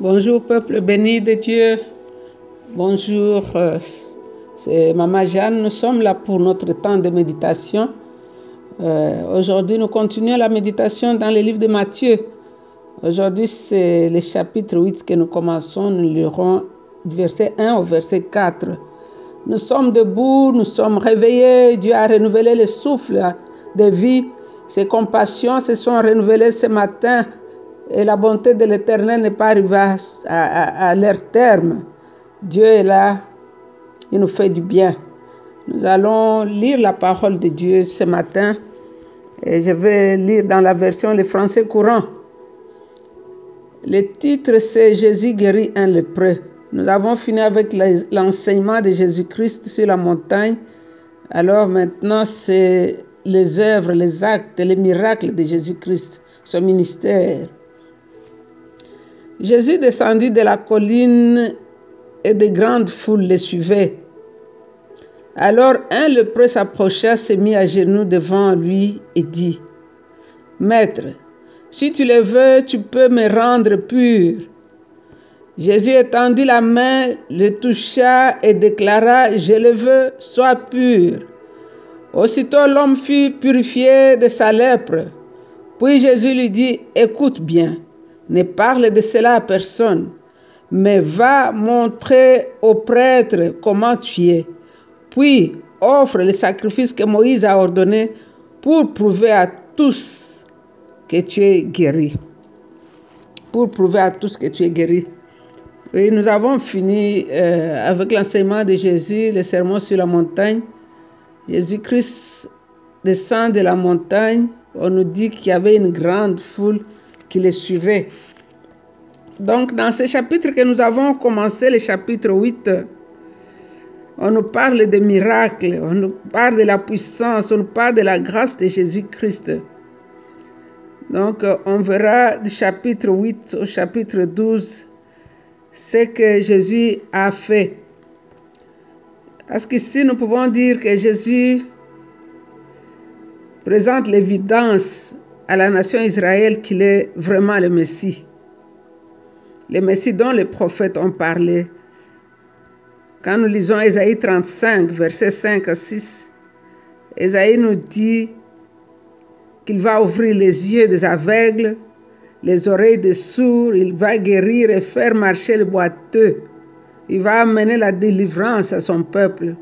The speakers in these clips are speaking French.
Bonjour peuple béni de Dieu. Bonjour, euh, c'est Maman Jeanne. Nous sommes là pour notre temps de méditation. Euh, Aujourd'hui, nous continuons la méditation dans le livre de Matthieu. Aujourd'hui, c'est le chapitre 8 que nous commençons. Nous lirons du verset 1 au verset 4. Nous sommes debout, nous sommes réveillés. Dieu a renouvelé le souffle de vie. Ses compassions se sont renouvelées ce matin et la bonté de l'Éternel n'est pas arrivée à, à, à, leur terme. Dieu est là, il nous fait du bien. Nous allons lire la parole de Dieu ce matin et je vais lire dans la version le français courant. Le titre c'est Jésus guérit un lépreux. Nous avons fini avec l'enseignement de Jésus-Christ sur la montagne. Alors maintenant c'est les œuvres, les actes, les miracles de Jésus-Christ, son ministère. Jésus descendit de la colline et de grandes foules le suivaient. Alors un lépreux s'approcha, se mit à genoux devant lui et dit, Maître, si tu le veux, tu peux me rendre pur. Jésus étendit la main, le toucha et déclara, Je le veux, sois pur. Aussitôt l'homme fut purifié de sa lèpre. Puis Jésus lui dit, Écoute bien, ne parle de cela à personne, mais va montrer au prêtre comment tu es. Puis offre le sacrifice que Moïse a ordonné pour prouver à tous que tu es guéri. Pour prouver à tous que tu es guéri. Et nous avons fini euh, avec l'enseignement de Jésus, le sermon sur la montagne. Jésus-Christ descend de la montagne. On nous dit qu'il y avait une grande foule qui le suivait. Donc, dans ce chapitre que nous avons commencé, le chapitre 8, on nous parle des miracles, on nous parle de la puissance, on nous parle de la grâce de Jésus-Christ. Donc, on verra du chapitre 8 au chapitre 12 ce que Jésus a fait. Parce qu'ici, nous pouvons dire que Jésus présente l'évidence à la nation Israël qu'il est vraiment le Messie. Le Messie dont les prophètes ont parlé. Quand nous lisons Ésaïe 35, versets 5 à 6, Ésaïe nous dit qu'il va ouvrir les yeux des aveugles, les oreilles des sourds, il va guérir et faire marcher les boiteux. Il va amener la délivrance à son peuple.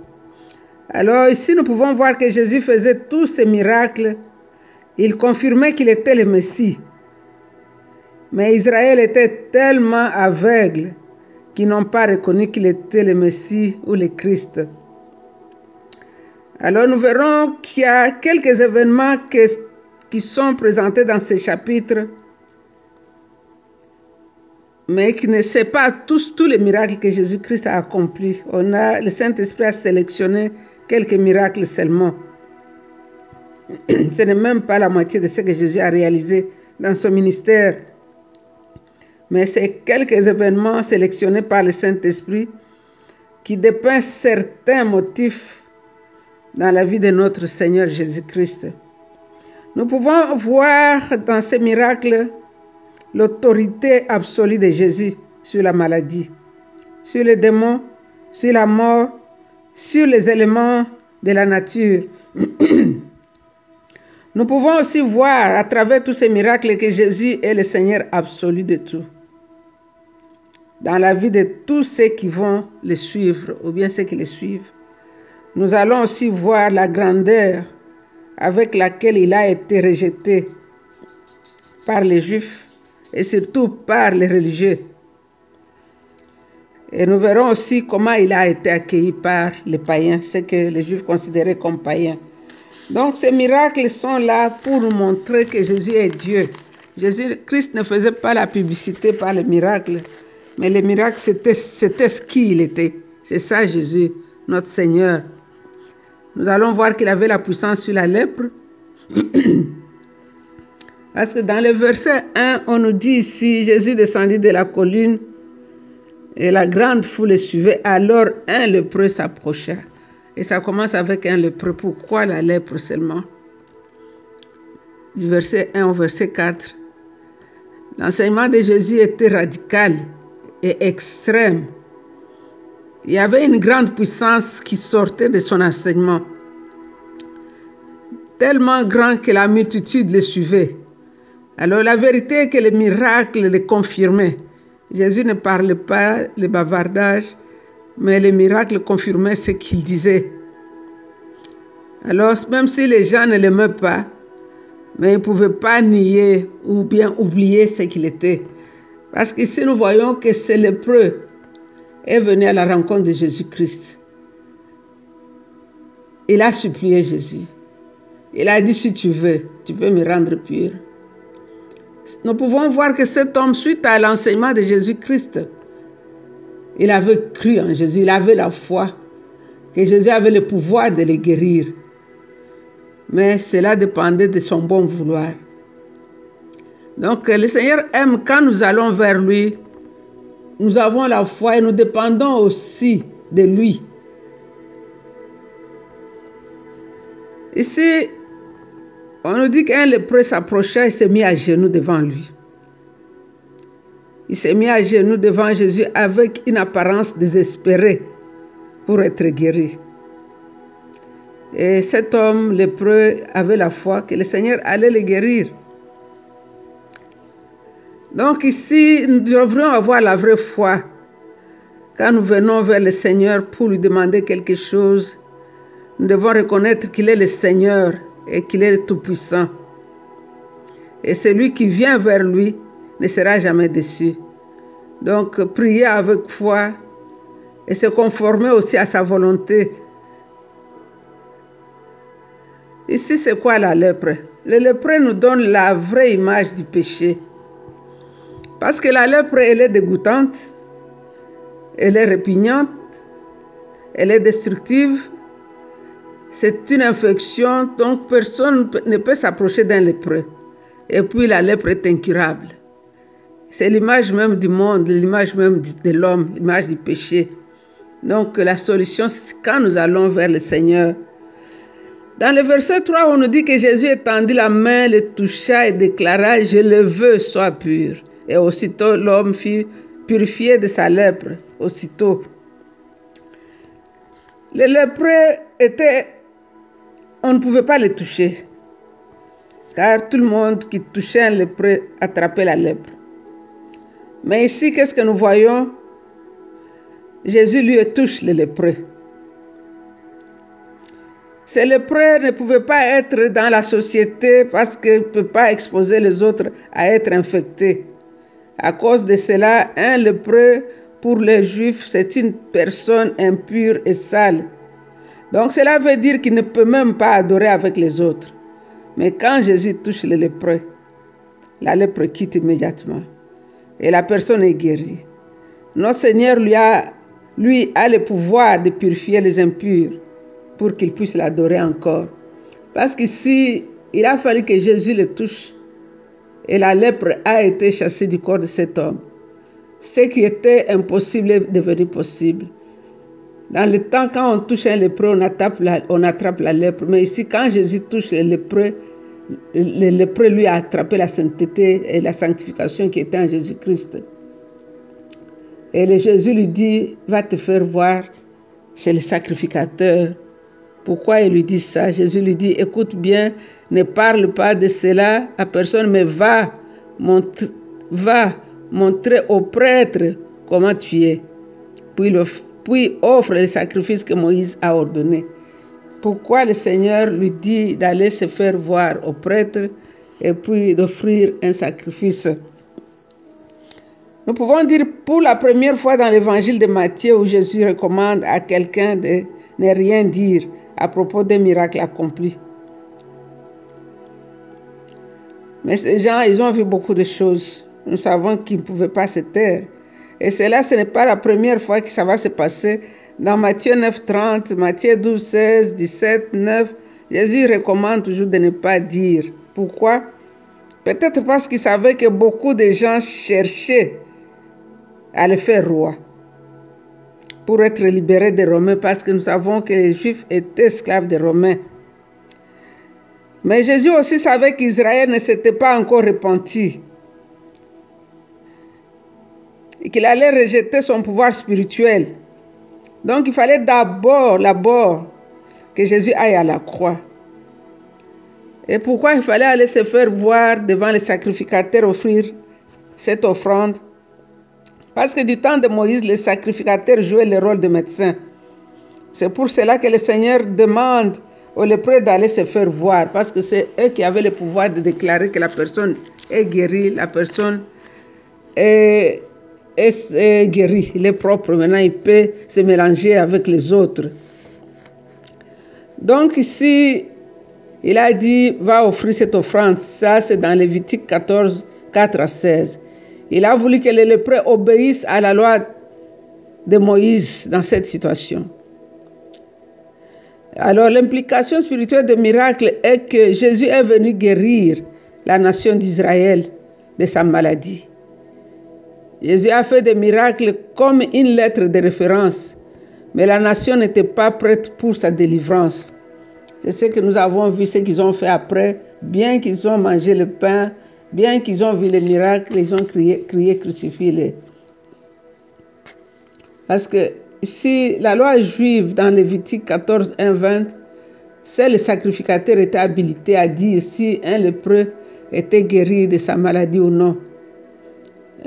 Alors ici, nous pouvons voir que Jésus faisait tous ces miracles. Il confirmait qu'il était le Messie. Mais Israël était tellement aveugle qu'ils n'ont pas reconnu qu'il était le Messie ou le Christ. Alors nous verrons qu'il y a quelques événements qui sont présentés dans ce chapitre mais qui ne sait pas tous, tous les miracles que Jésus-Christ a accomplis. On a, le Saint-Esprit a sélectionné quelques miracles seulement. Ce n'est même pas la moitié de ce que Jésus a réalisé dans son ministère. Mais c'est quelques événements sélectionnés par le Saint-Esprit qui dépeignent certains motifs dans la vie de notre Seigneur Jésus-Christ. Nous pouvons voir dans ces miracles l'autorité absolue de Jésus sur la maladie, sur les démons, sur la mort, sur les éléments de la nature. Nous pouvons aussi voir à travers tous ces miracles que Jésus est le Seigneur absolu de tout. Dans la vie de tous ceux qui vont le suivre ou bien ceux qui le suivent, nous allons aussi voir la grandeur avec laquelle il a été rejeté par les Juifs et surtout par les religieux. Et nous verrons aussi comment il a été accueilli par les païens, ce que les Juifs considéraient comme païens. Donc ces miracles sont là pour nous montrer que Jésus est Dieu. Jésus-Christ ne faisait pas la publicité par les miracles, mais les miracles, c'était ce qu'il était. C'est ça Jésus, notre Seigneur. Nous allons voir qu'il avait la puissance sur la lèpre. Parce que dans le verset 1, on nous dit ici, Jésus descendit de la colline et la grande foule le suivait. Alors un lépreux s'approcha. Et ça commence avec un lépreux. Pourquoi la lèpre seulement? Du verset 1 au verset 4. L'enseignement de Jésus était radical. et extrême. Il y avait une grande puissance qui sortait de son enseignement, tellement grand que la multitude le suivait. Alors la vérité est que les miracles le confirmaient. Jésus ne parlait pas le bavardage, mais les miracles confirmaient ce qu'il disait. Alors, même si les gens ne l'aimaient pas, mais ils ne pouvaient pas nier ou bien oublier ce qu'il était. Parce qu'ici, nous voyons que c'est lépreux est venu à la rencontre de Jésus-Christ. Il a supplié Jésus. Il a dit, si tu veux, tu peux me rendre pur. Nous pouvons voir que cet homme, suite à l'enseignement de Jésus-Christ, il avait cru en Jésus, il avait la foi, que Jésus avait le pouvoir de le guérir. Mais cela dépendait de son bon vouloir. Donc le Seigneur aime quand nous allons vers lui, nous avons la foi et nous dépendons aussi de lui. Ici, on nous dit qu'un lépreux s'approcha et s'est mis à genoux devant lui. Il s'est mis à genoux devant Jésus avec une apparence désespérée pour être guéri. Et cet homme lépreux avait la foi que le Seigneur allait le guérir. Donc ici, nous devrions avoir la vraie foi. Quand nous venons vers le Seigneur pour lui demander quelque chose, nous devons reconnaître qu'il est le Seigneur et qu'il est le Tout-Puissant. Et celui qui vient vers lui ne sera jamais déçu. Donc, prier avec foi et se conformer aussi à sa volonté. Ici, c'est quoi la lèpre? Le lépreux nous donne la vraie image du péché. Parce que la lèpre, elle est dégoûtante, elle est répugnante, elle est destructive. C'est une infection, donc personne ne peut s'approcher d'un lépreux. Et puis la lèpre est incurable. C'est l'image même du monde, l'image même de l'homme, l'image du péché. Donc la solution, c'est quand nous allons vers le Seigneur. Dans le verset 3, on nous dit que Jésus étendit la main, le toucha et déclara, je le veux, sois pur. Et aussitôt l'homme fut purifié de sa lèpre. Aussitôt. Les lépreux étaient... On ne pouvait pas les toucher. Car tout le monde qui touchait un lépreux attrapait la lèpre. Mais ici, qu'est-ce que nous voyons? Jésus lui touche le lépreux. Ces lépreux ne pouvaient pas être dans la société parce qu'ils ne peuvent pas exposer les autres à être infectés. À cause de cela, un lépreux pour les juifs, c'est une personne impure et sale. Donc cela veut dire qu'il ne peut même pas adorer avec les autres. Mais quand Jésus touche le lépreux, la lèpre quitte immédiatement et la personne est guérie. Notre Seigneur lui a, lui a le pouvoir de purifier les impurs pour qu'il puisse l'adorer encore. Parce qu'ici, il a fallu que Jésus le touche et la lèpre a été chassée du corps de cet homme. Ce qui était impossible est devenu possible. Dans le temps, quand on touche un lépreux, on attrape la, on attrape la lèpre. Mais ici, quand Jésus touche le lépreux, le lépreux lui a attrapé la sainteté et la sanctification qui était en Jésus-Christ. Et le Jésus lui dit, va te faire voir chez le sacrificateur. Pourquoi il lui dit ça? Jésus lui dit, écoute bien, ne parle pas de cela à personne, mais va, va montrer au prêtre comment tu es. Puis, puis offre le sacrifice que Moïse a ordonné. Pourquoi le Seigneur lui dit d'aller se faire voir au prêtre et puis d'offrir un sacrifice Nous pouvons dire pour la première fois dans l'évangile de Matthieu où Jésus recommande à quelqu'un de ne rien dire à propos des miracles accomplis. Mais ces gens, ils ont vu beaucoup de choses. Nous savons qu'ils ne pouvaient pas se taire. Et cela, ce n'est pas la première fois que ça va se passer. Dans Matthieu 9, 30, Matthieu 12, 16, 17, 9, Jésus recommande toujours de ne pas dire. Pourquoi? Peut-être parce qu'il savait que beaucoup de gens cherchaient à le faire roi pour être libérés des Romains, parce que nous savons que les Juifs étaient esclaves des Romains. Mais Jésus aussi savait qu'Israël ne s'était pas encore repenti. et qu'il allait rejeter son pouvoir spirituel. Donc il fallait d'abord, d'abord, que Jésus aille à la croix. Et pourquoi il fallait aller se faire voir devant les sacrificateurs offrir cette offrande? Parce que du temps de Moïse, les sacrificateurs jouaient le rôle de médecins. C'est pour cela que le Seigneur demande aux lépreux d'aller se faire voir, parce que c'est eux qui avaient le pouvoir de déclarer que la personne est guérie, la personne est, est guérie, il est propre. Maintenant, il peut se mélanger avec les autres. Donc ici, il a dit, va offrir cette offrande. Ça, c'est dans Lévitique 14, 4 à 16. Il a voulu que les lépreux obéissent à la loi de Moïse dans cette situation. Alors l'implication spirituelle des miracles est que Jésus est venu guérir la nation d'Israël de sa maladie. Jésus a fait des miracles comme une lettre de référence, mais la nation n'était pas prête pour sa délivrance. C'est ce que nous avons vu, ce qu'ils ont fait après. Bien qu'ils ont mangé le pain, bien qu'ils ont vu les miracles, ils ont crié, crié crucifie Parce que si la loi juive dans Lévitique 14, 1, 20, c'est le sacrificateur était habilité à dire si un lépreux était guéri de sa maladie ou non.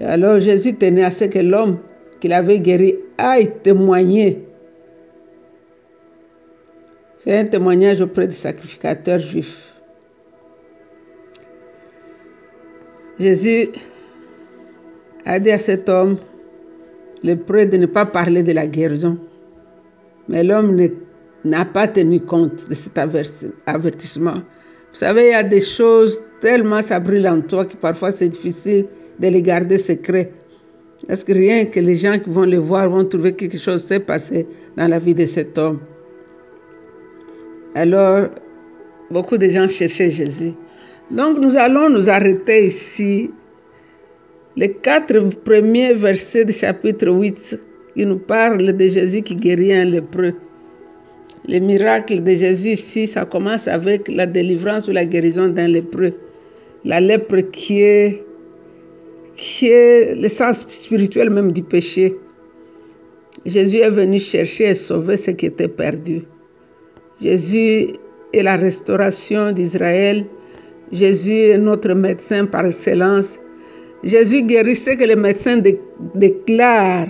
Alors Jésus tenait à ce que l'homme qu'il avait guéri aille témoigner c'est un témoignage auprès du sacrificateur juif. Jésus a dit à cet homme, le prêt de ne pas parler de la guérison. Mais l'homme n'a pas tenu compte de cet avertissement. Vous savez, il y a des choses tellement ça brûle en toi que parfois c'est difficile de les garder secrets. Parce que rien que les gens qui vont le voir vont trouver que quelque chose s'est passé dans la vie de cet homme? Alors, beaucoup de gens cherchaient Jésus. Donc, nous allons nous arrêter ici. Les quatre premiers versets du chapitre 8 qui nous parlent de Jésus qui guérit un lépreux. Les miracles de Jésus ici, ça commence avec la délivrance ou la guérison d'un lépreux. La lèpre qui est, qui est l'essence spirituelle même du péché. Jésus est venu chercher et sauver ce qui était perdu. Jésus est la restauration d'Israël. Jésus est notre médecin par excellence. Jésus guérit ce que les médecins déclarent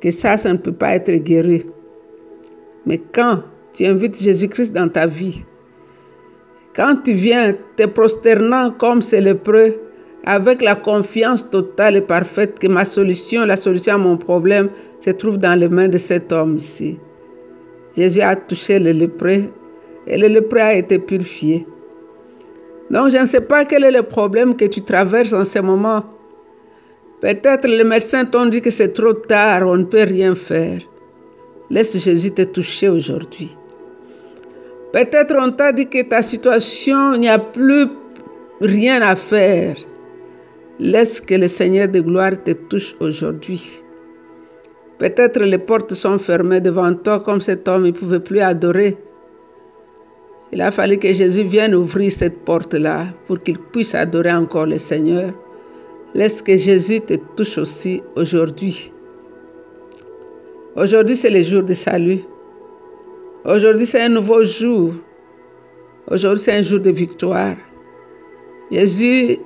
que ça, ça ne peut pas être guéri. Mais quand tu invites Jésus-Christ dans ta vie, quand tu viens te prosternant comme c'est le preux, avec la confiance totale et parfaite que ma solution, la solution à mon problème, se trouve dans les mains de cet homme ici. Jésus a touché le lépreux et le lépreux a été purifié. Donc je ne sais pas quel est le problème que tu traverses en ce moment. Peut-être les médecins t'ont dit que c'est trop tard, on ne peut rien faire. Laisse Jésus te toucher aujourd'hui. Peut-être on t'a dit que ta situation, il n'y a plus rien à faire. Laisse que le Seigneur de gloire te touche aujourd'hui. Peut-être les portes sont fermées devant toi comme cet homme, ne pouvait plus adorer. Il a fallu que Jésus vienne ouvrir cette porte-là pour qu'il puisse adorer encore le Seigneur. Laisse que Jésus te touche aussi aujourd'hui. Aujourd'hui, c'est le jour de salut. Aujourd'hui, c'est un nouveau jour. Aujourd'hui, c'est un jour de victoire. Jésus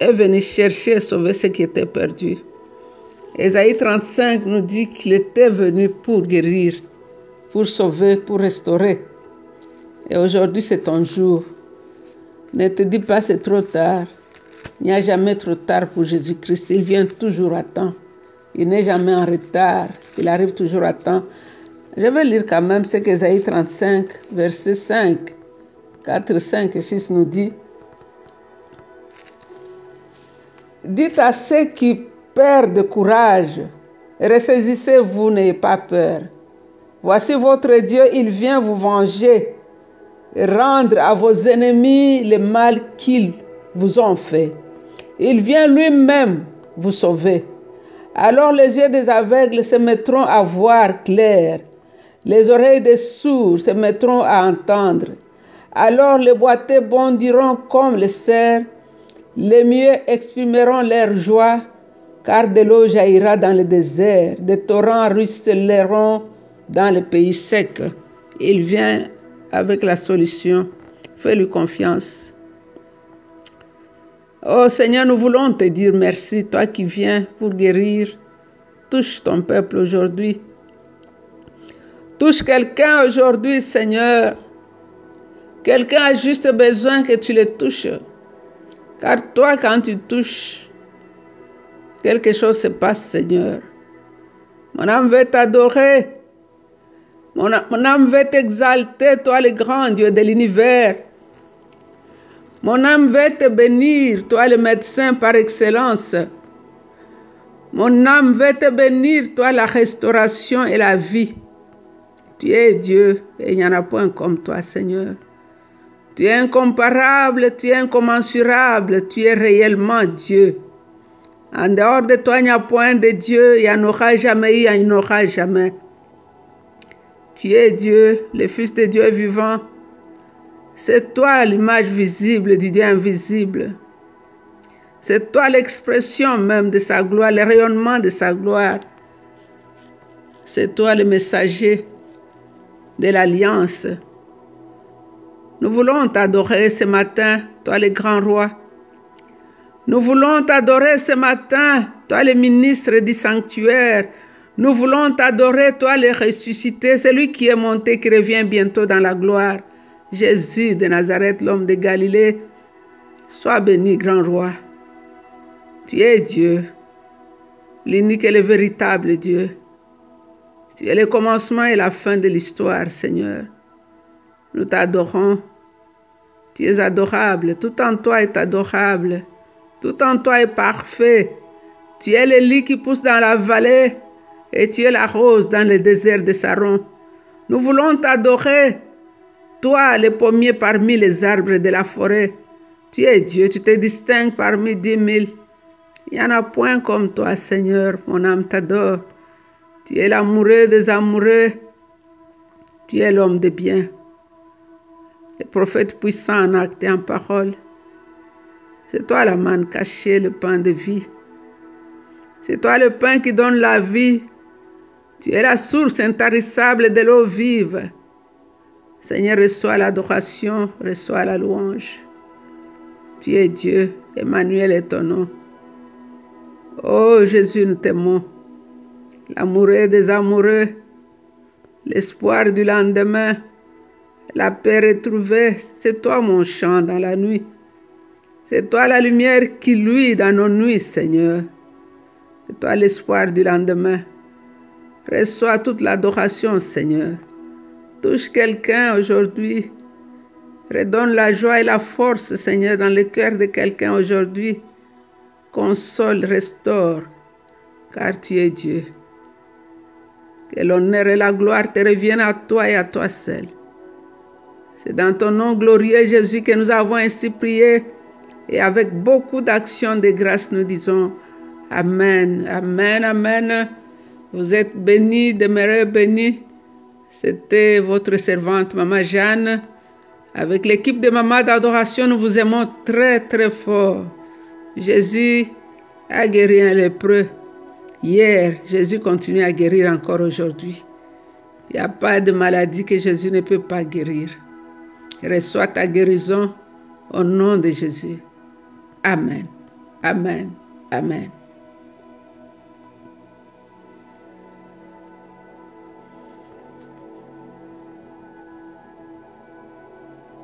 est venu chercher et sauver ce qui était perdu. Ésaïe 35 nous dit qu'il était venu pour guérir, pour sauver, pour restaurer. Et aujourd'hui, c'est ton jour. Ne te dis pas c'est trop tard. Il n'y a jamais trop tard pour Jésus-Christ. Il vient toujours à temps. Il n'est jamais en retard. Il arrive toujours à temps. Je vais lire quand même ce qu'Ésaïe 35, verset 5, 4, 5 et 6 nous dit. Dites à ceux qui de courage, ressaisissez-vous, n'ayez pas peur. Voici votre Dieu, il vient vous venger, rendre à vos ennemis le mal qu'ils vous ont fait. Il vient lui-même vous sauver. Alors les yeux des aveugles se mettront à voir clair, les oreilles des sourds se mettront à entendre. Alors les boiteux bondiront comme les cerfs, les mieux exprimeront leur joie car de l'eau jaillira dans le désert, des torrents ruisseleront dans le pays sec. Il vient avec la solution. Fais-lui confiance. Oh Seigneur, nous voulons te dire merci, toi qui viens pour guérir. Touche ton peuple aujourd'hui. Touche quelqu'un aujourd'hui, Seigneur. Quelqu'un a juste besoin que tu le touches. Car toi, quand tu touches, quelque chose se passe, Seigneur. Mon âme veut t'adorer. Mon, âme veut t'exalter, toi le grand Dieu de l'univers. Mon âme veut te bénir, toi le médecin par excellence. Mon âme veut te bénir, toi la restauration et la vie. Tu es Dieu et il n'y en a point comme toi, Seigneur. Tu es incomparable, tu es incommensurable, tu es réellement Dieu. En dehors de toi, il n'y a point de Dieu, il n'y en aura jamais, il n'y en aura jamais. Tu es Dieu, le Fils de Dieu vivant. C'est toi l'image visible du Dieu invisible. C'est toi l'expression même de sa gloire, le rayonnement de sa gloire. C'est toi le messager de l'alliance. Nous voulons t'adorer ce matin, toi le grand roi. Nous voulons t'adorer ce matin, toi le ministre du sanctuaire. Nous voulons t'adorer, toi le ressuscité, celui qui est monté, qui revient bientôt dans la gloire. Jésus de Nazareth, l'homme de Galilée, sois béni, grand roi. Tu es Dieu, l'unique et le véritable Dieu. Tu es le commencement et la fin de l'histoire, Seigneur. Nous t'adorons. Tu es adorable. Tout en toi est adorable. Tout en toi est parfait. Tu es le lit qui pousse dans la vallée et tu es la rose dans le désert de Saron. Nous voulons t'adorer. Toi, le pommier parmi les arbres de la forêt. Tu es Dieu, tu te distingues parmi dix mille. Il n'y en a point comme toi, Seigneur. Mon âme t'adore. Tu es l'amoureux des amoureux. Tu es l'homme de bien. Le prophète puissant en acte et en parole. C'est toi la manne cachée, le pain de vie. C'est toi le pain qui donne la vie. Tu es la source intarissable de l'eau vive. Seigneur, reçois l'adoration, reçois la louange. Tu es Dieu, Emmanuel est ton nom. Oh Jésus, nous t'aimons. L'amoureux des amoureux, l'espoir du lendemain, la paix retrouvée, c'est toi mon chant dans la nuit. C'est toi la lumière qui luit dans nos nuits, Seigneur. C'est toi l'espoir du lendemain. Reçois toute l'adoration, Seigneur. Touche quelqu'un aujourd'hui. Redonne la joie et la force, Seigneur, dans le cœur de quelqu'un aujourd'hui. Console, restaure, car tu es Dieu. Que l'honneur et la gloire te reviennent à toi et à toi seul. C'est dans ton nom glorieux, Jésus, que nous avons ainsi prié. Et avec beaucoup d'actions de grâce, nous disons Amen, Amen, Amen. Vous êtes bénis, demeurez bénis. C'était votre servante, Maman Jeanne. Avec l'équipe de Maman d'adoration, nous vous aimons très, très fort. Jésus a guéri un lépreux. Hier, Jésus continue à guérir encore aujourd'hui. Il n'y a pas de maladie que Jésus ne peut pas guérir. Reçois ta guérison au nom de Jésus. Amen. Amen. Amen.